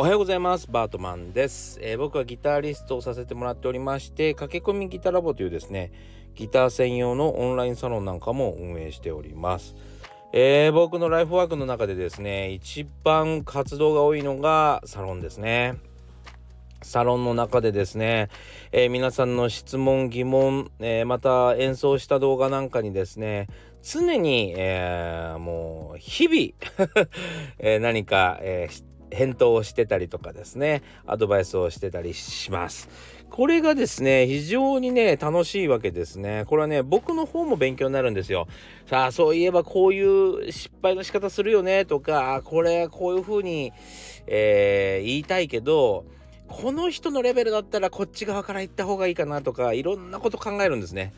おはようございます。バートマンです、えー、僕はギタリストをさせてもらっておりまして駆け込みギターラボというですねギター専用のオンラインサロンなんかも運営しております、えー、僕のライフワークの中でですね一番活動が多いのがサロンですね。サロンの中でですね、えー、皆さんの質問疑問、え、また演奏した動画なんかにですね常に、え、もう日々 え何か、えー、返答をしてたりとかですねアドバイスをしてたりします。これがですね非常にね楽しいわけですね。これはね僕の方も勉強になるんですよ。さあそういえばこういう失敗の仕方するよねとかこれこういう風に、えー、言いたいけどこの人のレベルだったらこっち側から行った方がいいかなとかいろんなこと考えるんですね。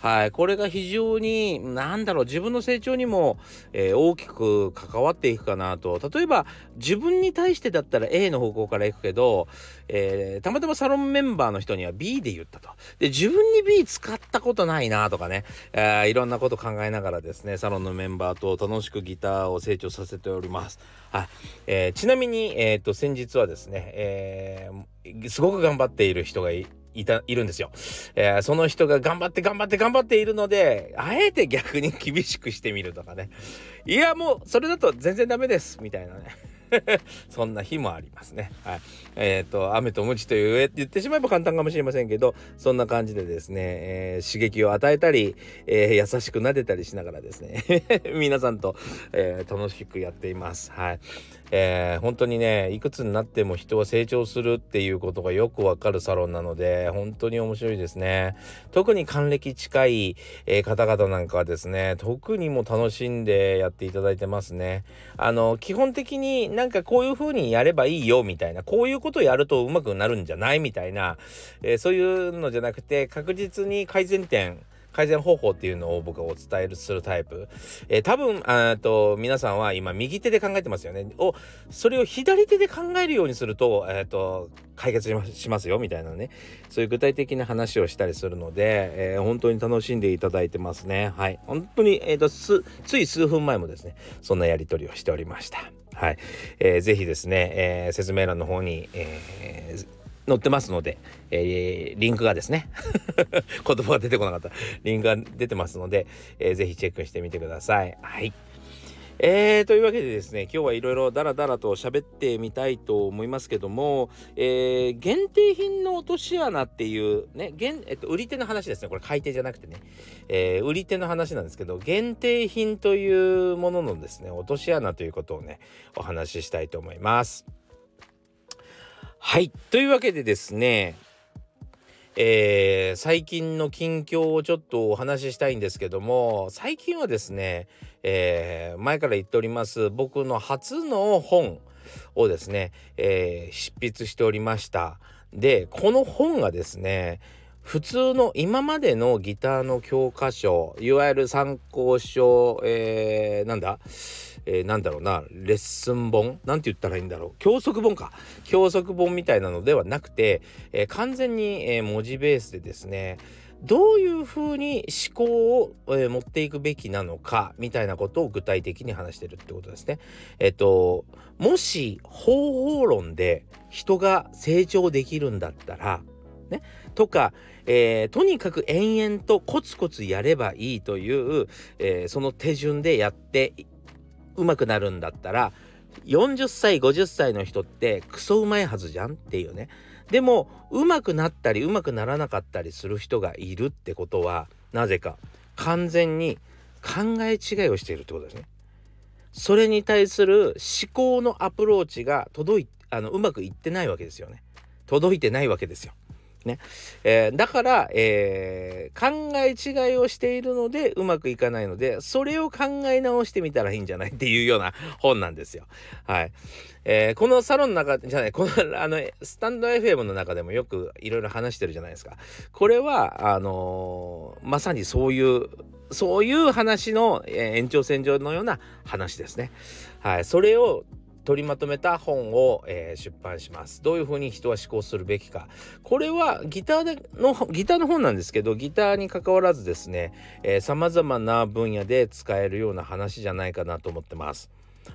はい、これが非常に何だろう自分の成長にも、えー、大きく関わっていくかなと。例えば自分に対してだったら A の方向から行くけど、えー、たまたまサロンメンバーの人には B で言ったと。で自分に B 使ったことないなとかね、えー、いろんなこと考えながらですねサロンのメンバーと楽しくギターを成長させております。はい。えー、ちなみに、えーと、先日はですね、えー、すごく頑張っている人がいいた、いるんですよ。えー、その人が頑張って頑張って頑張っているので、あえて逆に厳しくしてみるとかね。いや、もう、それだと全然ダメです、みたいなね。そんな日もありますね。はい。えっ、ー、と、雨と鞭という上って言ってしまえば簡単かもしれませんけど、そんな感じでですね、えー、刺激を与えたり、えー、優しく撫でたりしながらですね、皆さんと、え楽しくやっています。はい。えー、本当にねいくつになっても人は成長するっていうことがよくわかるサロンなので本当に面白いですね特に還暦近い、え、方々なんかはですね特にも楽しんでやっていただいてますねあの基本的になんかこういう風にやればいいよみたいなこういうことやるとうまくなるんじゃないみたいな、えー、そういうのじゃなくて確実に改善点改善方法っていうのを僕はお伝えするタイプ。えー、多分、あと、皆さんは今、右手で考えてますよね。を、それを左手で考えるようにすると、えっ、ー、と、解決しますよ、みたいなね。そういう具体的な話をしたりするので、えー、本当に楽しんでいただいてますね。はい。本当に、えっ、と、つい数分前もですね、そんなやり取りをしておりました。はい。えー、ぜひですね、えー、説明欄の方に、えー、載ってますので、えー、リンクがですね 言葉が出てこなかったリンクが出てますので、えー、ぜひチェックしてみてください。はい。えー、というわけでですね今日はいろいろダラダラと喋ってみたいと思いますけども、えー、限定品の落とし穴っていうね限、えっと、売り手の話ですね。これ買い手じゃなくてね、えー、売り手の話なんですけど限定品というもののですね落とし穴ということをねお話ししたいと思います。はい。というわけでですねえー、最近の近況をちょっとお話ししたいんですけども最近はですね、えー、前から言っております僕の初の本をですね、えー、執筆しておりました。でこの本がですね普通の今までのギターの教科書いわゆる参考書、えー、なんだえー、なんだろうなレッスン本？なんて言ったらいいんだろう。教則本か。教則本みたいなのではなくて、えー、完全に、えー、文字ベースでですねどういうふうに思考を、えー、持っていくべきなのかみたいなことを具体的に話してるってことですね。えっ、ともし方法論で人が成長できるんだったらねとか、えー、とにかく延々とコツコツやればいいという、えー、その手順でやって上手くなるんだったら40歳50歳の人ってクソうまいはずじゃんっていうねでも上手くなったり上手くならなかったりする人がいるってことはなぜか完全に考え違いをしているってことですね。それに対する思考のアプローチが届いあのうまくいってないわけですよね。届いてないわけですよ。ねえー、だから、えー、考え違いをしているのでうまくいかないのでそれを考え直してみたらいいんじゃないっていうような 本なんですよ。はい。えー、このサロンの中じゃないこのあのスタンド FM の中でもよくいろいろ話してるじゃないですか。これはあのー、まさにそういうそういう話の、え延長線上のような話ですね。はい。それを取りまとめた本を、えー、出版します。どういうふうに人は思考するべきか。これはギターでのギターの本なんですけどギターに関わらずですねさまざまな分野で使えるような話じゃないかなと思ってます。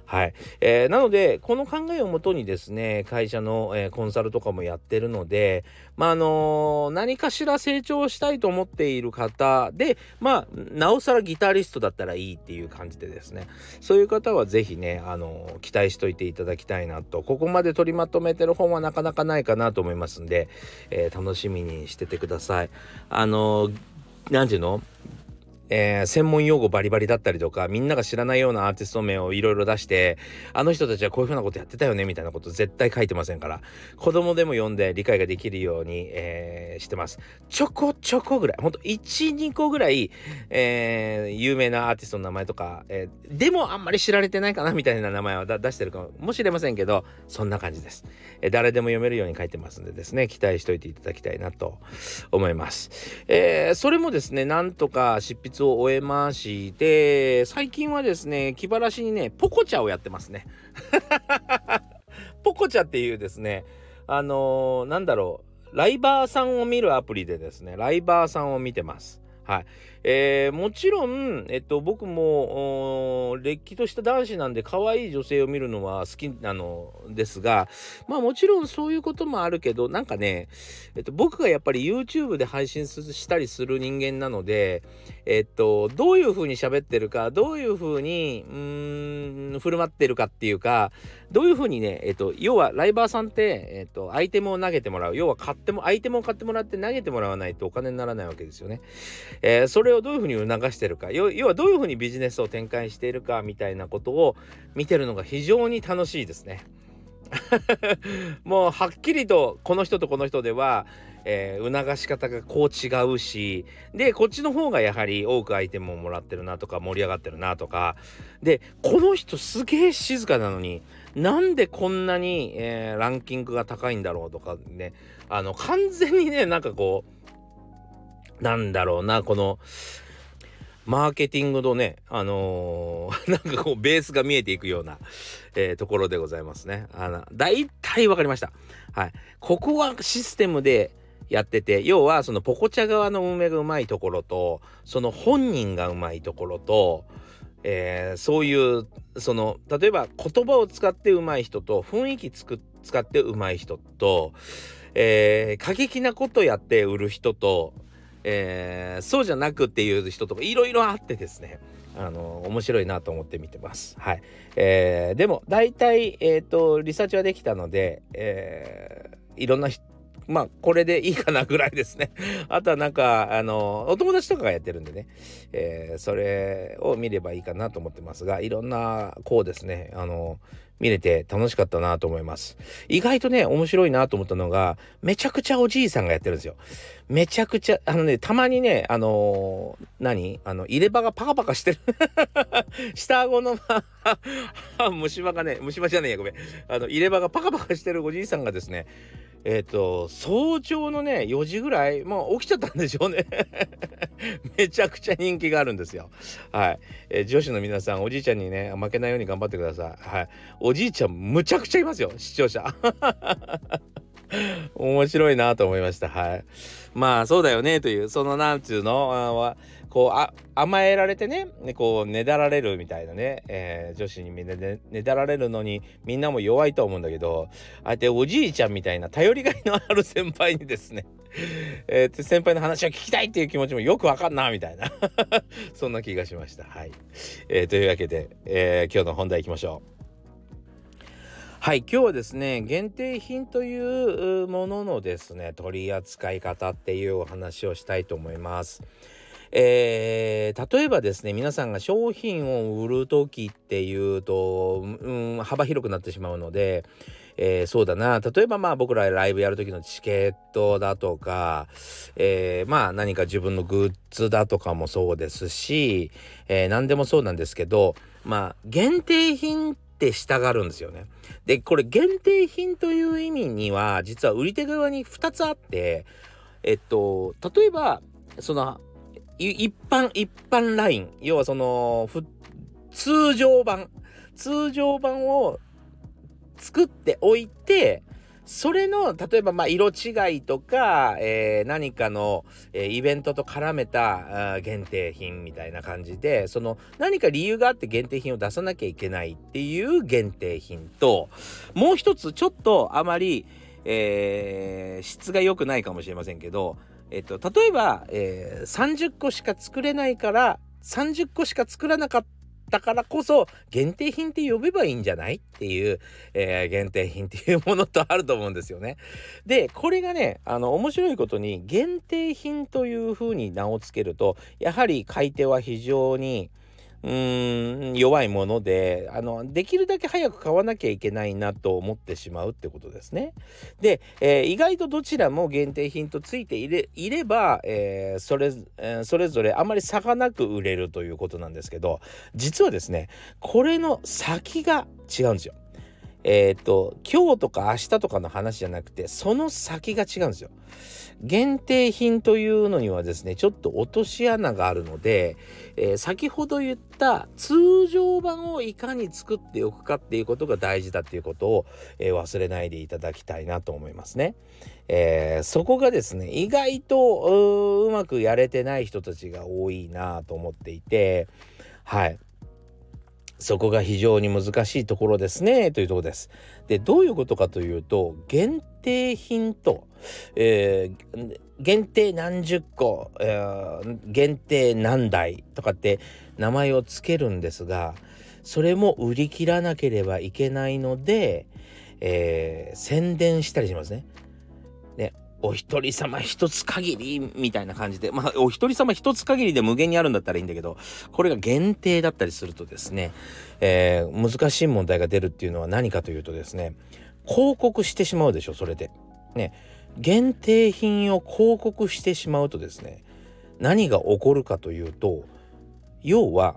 はい。えー、なので、この考えをもとにですね、会社の、えー、コンサルとかもやってるので、まあ、あのー、何かしら成長したいと思っている方で、まあ、なおさらギタリストだったらいいっていう感じでですね、そういう方は是非ね、あの期待しといていただきたいなと、ここまで取りまとめてる本はなかなかないかなと思いますんで、え楽しみにしててください。あの何ていうの？えー、専門用語バリバリだったりとかみんなが知らないようなアーティスト名をいろいろ出してあの人たちはこういうふうなことやってたよねみたいなこと絶対書いてませんから子供でも読んで理解ができるように、えー、してます。ちょこちょこぐらいほんと12個ぐらい、えー、有名なアーティストの名前とか、え、でもあんまり知られてないかなみたいな名前は出してるかもしれませんけどそんな感じです、え、誰でも読めるように書いてますんでですね期待しといていただきたいなと思います、え、それもですねなんとか執筆を終えまして最近はですね気晴らしにねポコチャをやってますね ポコチャっていうですねあのー、なんだろうライバーさんを見るアプリでですねライバーさんを見てますはい。えー、もちろん、えっと、僕も、れっきとした男子なんで、可愛い女性を見るのは好きなのですが、まあもちろんそういうこともあるけど、なんかね、えっと、僕がやっぱり YouTube で配信したりする人間なので、えっと、どういう風に喋ってるか、どういう風に、うーん、振る舞ってるかっていうか、どういう風にね、えっと、要はライバーさんって、えっと、アイテムを投げてもらう。要は買っても、アイテムを買ってもらって投げてもらわないとお金にならないわけですよね。えー、それをどういうふうに促してるか。要はどういうふうにビジネスを展開しているかみたいなことを見てるのが非常に楽しいですね。もうはっきりとこの人とこの人では、えー、促し方がこう違うしでこっちの方がやはり多くアイテムをもらってるなとか盛り上がってるなとか。でこの人すげえ静かなのになんでこんなに、えー、ランキングが高いんだろうとかね。あの完全にねなんかこうなんだろうな、この、マーケティングのね、あのー、なんかこう、ベースが見えていくような、えー、ところでございますね。あの、大体わかりました。はい。ここはシステムでやってて、要はそのポコチャ側の運営がうまいところと、その本人がうまいところと、えー、そういう、その、例えば言葉を使ってうまい人と、雰囲気つく使ってうまい人と、えー、過激なことやって売る人と、えー、そうじゃなくっていう人とかいろいろあってですねあの面白いなと思って見てます。はい。えー、でも大体えっ、ー、とリサーチはできたので、えー、いろんなまあこれでいいかなぐらいですね。あとはなんかあのお友達とかがやってるんでね、えー、それを見ればいいかなと思ってますがいろんなこうですねあの見れて楽しかったなと思います。意外とね、面白いなと思ったのが、めちゃくちゃおじいさんがやってるんですよ。めちゃくちゃ、あのね、たまにね、あのー、何？あの、入れ歯がパカパカしてる 下顎の 虫歯がね、虫歯じゃねえや、ごめん。あの、入れ歯がパカパカしてるおじいさんがですね、えっ、ー、と、早朝のね、4時ぐらい、もう起きちゃったんでしょうね。めちゃくちゃ人気があるんですよ。はい。えー、女子の皆さん、おじいちゃんにね、負けないように頑張ってください。はい。おじいちゃん、むちゃくちゃいますよ、視聴者。面白いなと思いました。はい。まあ、そうだよね、という、その、なんつうのは、こうあ甘えられてねこうねだられるみたいなね、えー、女子にねねねだられるのにみんなも弱いと思うんだけどあえておじいちゃんみたいな頼りがいのある先輩にですね えー、先輩の話を聞きたいっていう気持ちもよくわかんなみたいな そんな気がしました。はい、えー、というわけで、えー、今日の本題いきましょう。はい今日はですね限定品というもののですね取り扱い方っていうお話をしたいと思います。えー、例えばですね皆さんが商品を売る時っていうと、うん、幅広くなってしまうので、えー、そうだな例えばまあ僕らライブやる時のチケットだとか、えー、まあ何か自分のグッズだとかもそうですし、えー、何でもそうなんですけどまあ限定品ってしたがるんですよね。でこれ限定品という意味には実は売り手側に2つあってえっと例えばその一般、一般ライン。要はその、通常版。通常版を作っておいて、それの例えばまあ色違いとか、えー、何かの、えー、イベントと絡めた限定品みたいな感じでその何か理由があって限定品を出さなきゃいけないっていう限定品ともう一つちょっとあまり、えー、質が良くないかもしれませんけど、えっと、例えば、えー、30個しか作れないから30個しか作らなかっただからこそ限定品って呼べばいいんじゃないっていう、えー、限定品っていうものとあると思うんですよね。でこれがねあの面白いことに限定品というふうに名を付けるとやはり買い手は非常にうーん弱いものであのできるだけ早く買わなきゃいけないなと思ってしまうってことですね。で、えー、意外とどちらも限定品とついていれいれば、えー、それえー、それぞれあまり差がなく売れるということなんですけど実はですねこれの先が違うんですよ。えっ、と今日とか明日とかの話じゃなくてその先が違うんですよ。限定品というのにはですねちょっと落とし穴があるので、えー、先ほど言った通常版をいかに作っておくかっていうことが大事だっていうことを、えー、忘れないでいただきたいなと思いますね。えー、そこがですね意外とうまくやれてない人たちが多いなと思っていてはいそこが非常に難しいところですねというとこです。でどういうことかというと限定品と、えー、限定何十個、えー、限定何台とかって名前を付けるんですがそれも売り切らなければいけないので、えー、宣伝したりしますね。お一人様一つ限りみたいな感じで、まあ、お一人様一つ限りで無限にあるんだったらいいんだけど、これが限定だったりするとですね、えー、難しい問題が出るっていうのは何かというとですね、広告してしまうでしょ、それで。ね、限定品を広告してしまうとですね、何が起こるかというと、要は、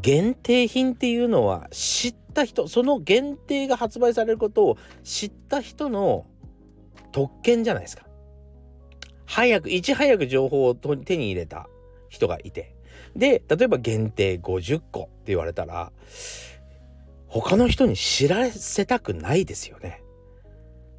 限定品っていうのは知った人、その限定が発売されることを知った人の特権じゃないですか。早く、いち早く情報を手に入れた人がいて。で、例えば限定50個って言われたら、他の人に知らせたくないですよね。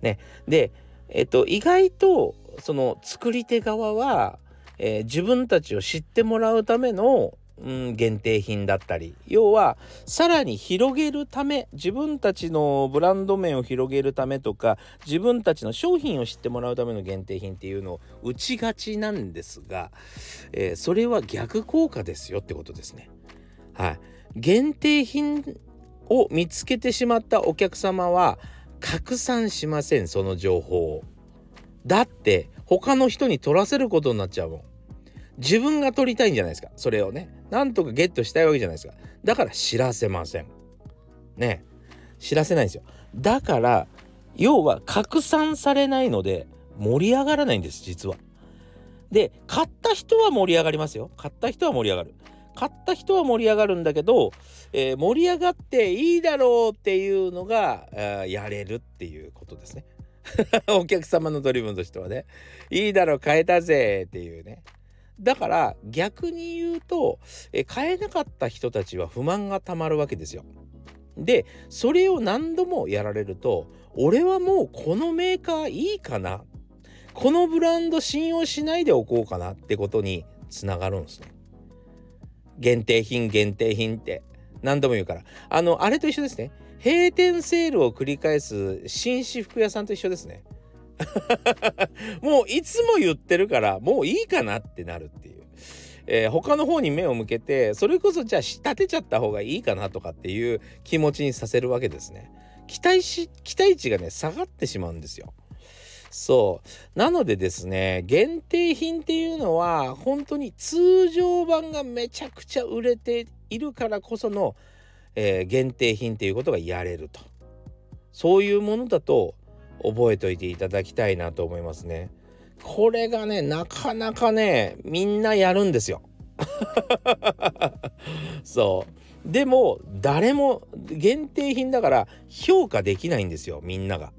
ね。で、えっと、意外と、その作り手側は、えー、自分たちを知ってもらうためのうん、限定品だったり要はさらに広げるため自分たちのブランド面を広げるためとか自分たちの商品を知ってもらうための限定品っていうのを打ちがちなんですが、えー、それは逆効果ですよってことですね。はい、限定品を見つけてしまったお客様は拡散しませんその情報を。だって他の人に取らせることになっちゃうもん。自分が取りたいんじゃないですか。それをね。なんとかゲットしたいわけじゃないですか。だから知らせません。ね。知らせないんですよ。だから要は拡散されないので盛り上がらないんです実は。で買った人は盛り上がりますよ。買った人は盛り上がる。買った人は盛り上がるんだけど、えー、盛り上がっていいだろうっていうのがやれるっていうことですね。お客様の取り分としてはね。いいだろう買えたぜっていうね。だから逆に言うとえ買えなかった人たちは不満がたまるわけですよ。でそれを何度もやられると俺はもうこのメーカーいいかなこのブランド信用しないでおこうかなってことにつながるんですね。限定品限定品って何度も言うからあのあれと一緒ですね閉店セールを繰り返す紳士服屋さんと一緒ですね。もういつも言ってるからもういいかなってなるっていう。えー、他の方に目を向けてそれこそじゃあ仕立てちゃった方がいいかなとかっていう気持ちにさせるわけですね。期待し期待値がね下がってしまうんですよ。そうなのでですね限定品っていうのは本当に通常版がめちゃくちゃ売れているからこその、えー、限定品っていうことがやれるとそういうものだと覚えておいていただきたいなと思いますね。これがねなかなかねみんなやるんですよ。そうでも誰も限定品だから評価できないんですよみんなが。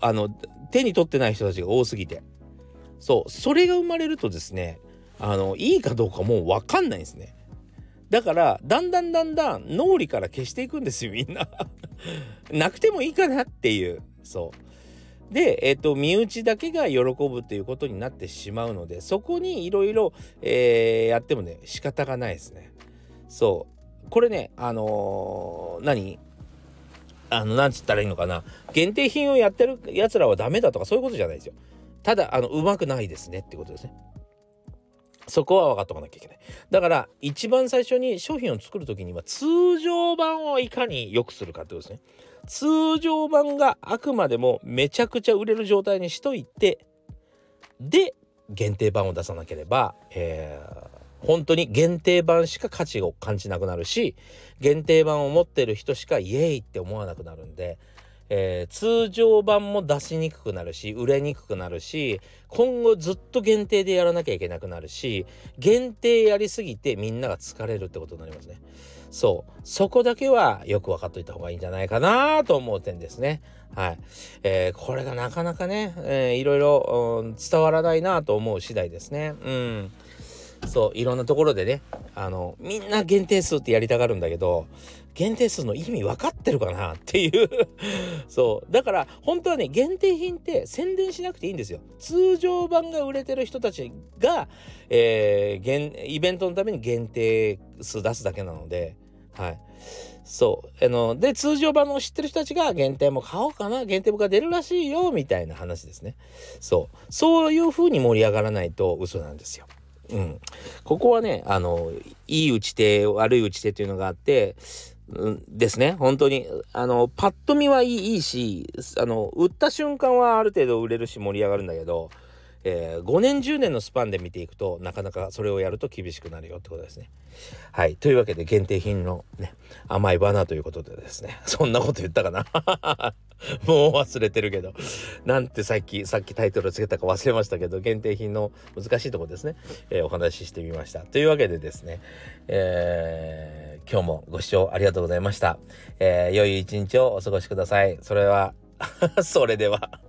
あの手に取ってない人たちが多すぎて。そうそれが生まれるとですねあのいいかどうかもう分かんないんですね。だからだんだんだんだん脳裏から消していくんですよみんな なくてもいいかなっていうそうで、えっ、ー、と身内だけが喜ぶということになってしまうのでそこにいろいろやってもね仕方がないですね。そう。これねあのー、何？あのなんつったらいいのかな？限定品をやってるやつらはダメだとかそういうことじゃないですよ。ただあのうまくないですねってことですね。そこは分かっとかなきゃいけない。だから一番最初に商品を作る時には通常版をいかに良くするかってことですね。通常版があくまでもめちゃくちゃ売れる状態にしといてで限定版を出さなければ、えー、本当に限定版しか価値を感じなくなるし限定版を持ってる人しかイエイって思わなくなるんでえー、通常版も出しにくくなるし売れにくくなるし今後ずっと限定でやらなきゃいけなくなるし限定やりすぎてみんなが疲れるってことになりますね。そう。そこだけはよく分かっといた方がいいんじゃないかなと思う点ですね。はい、えー、これがなかなかね、えー、いろいろ、うん、伝わらないなと思う次第ですね。うん。そういろんなところでねあのみんな限定数ってやりたがるんだけど限定数の意味分かってるかなっていう。そう。だから本当はね限定品って宣伝しなくていいんですよ。通常版が売れてる人たちが、えー、イベントのために限定数出すだけなので。はい。そう。あので通常版の知ってる人たちが限定も買おうかな。限定もが出るらしいよみたいな話ですね。そう。そういう風に盛り上がらないと嘘なんですよ。うん、ここはねあのいい打ち手悪い打ち手というのがあってですね。本当に。あのパッと見はいいいいしあの売った瞬間はある程度売れるし盛り上がるんだけど、えー、5年10年のスパンで見ていくとなかなかそれをやると厳しくなるよってことですね。はい。というわけで限定品のね甘いバナーということでですね。そんなこと言ったかな？もう忘れてるけどなんてさっきさっきタイトルつけたか忘れましたけど限定品の難しいとこですね、えー、お話ししてみました。というわけでですね、えー今日もご視聴ありがとうございました。えー、良い一日をお過ごしください。それは それでは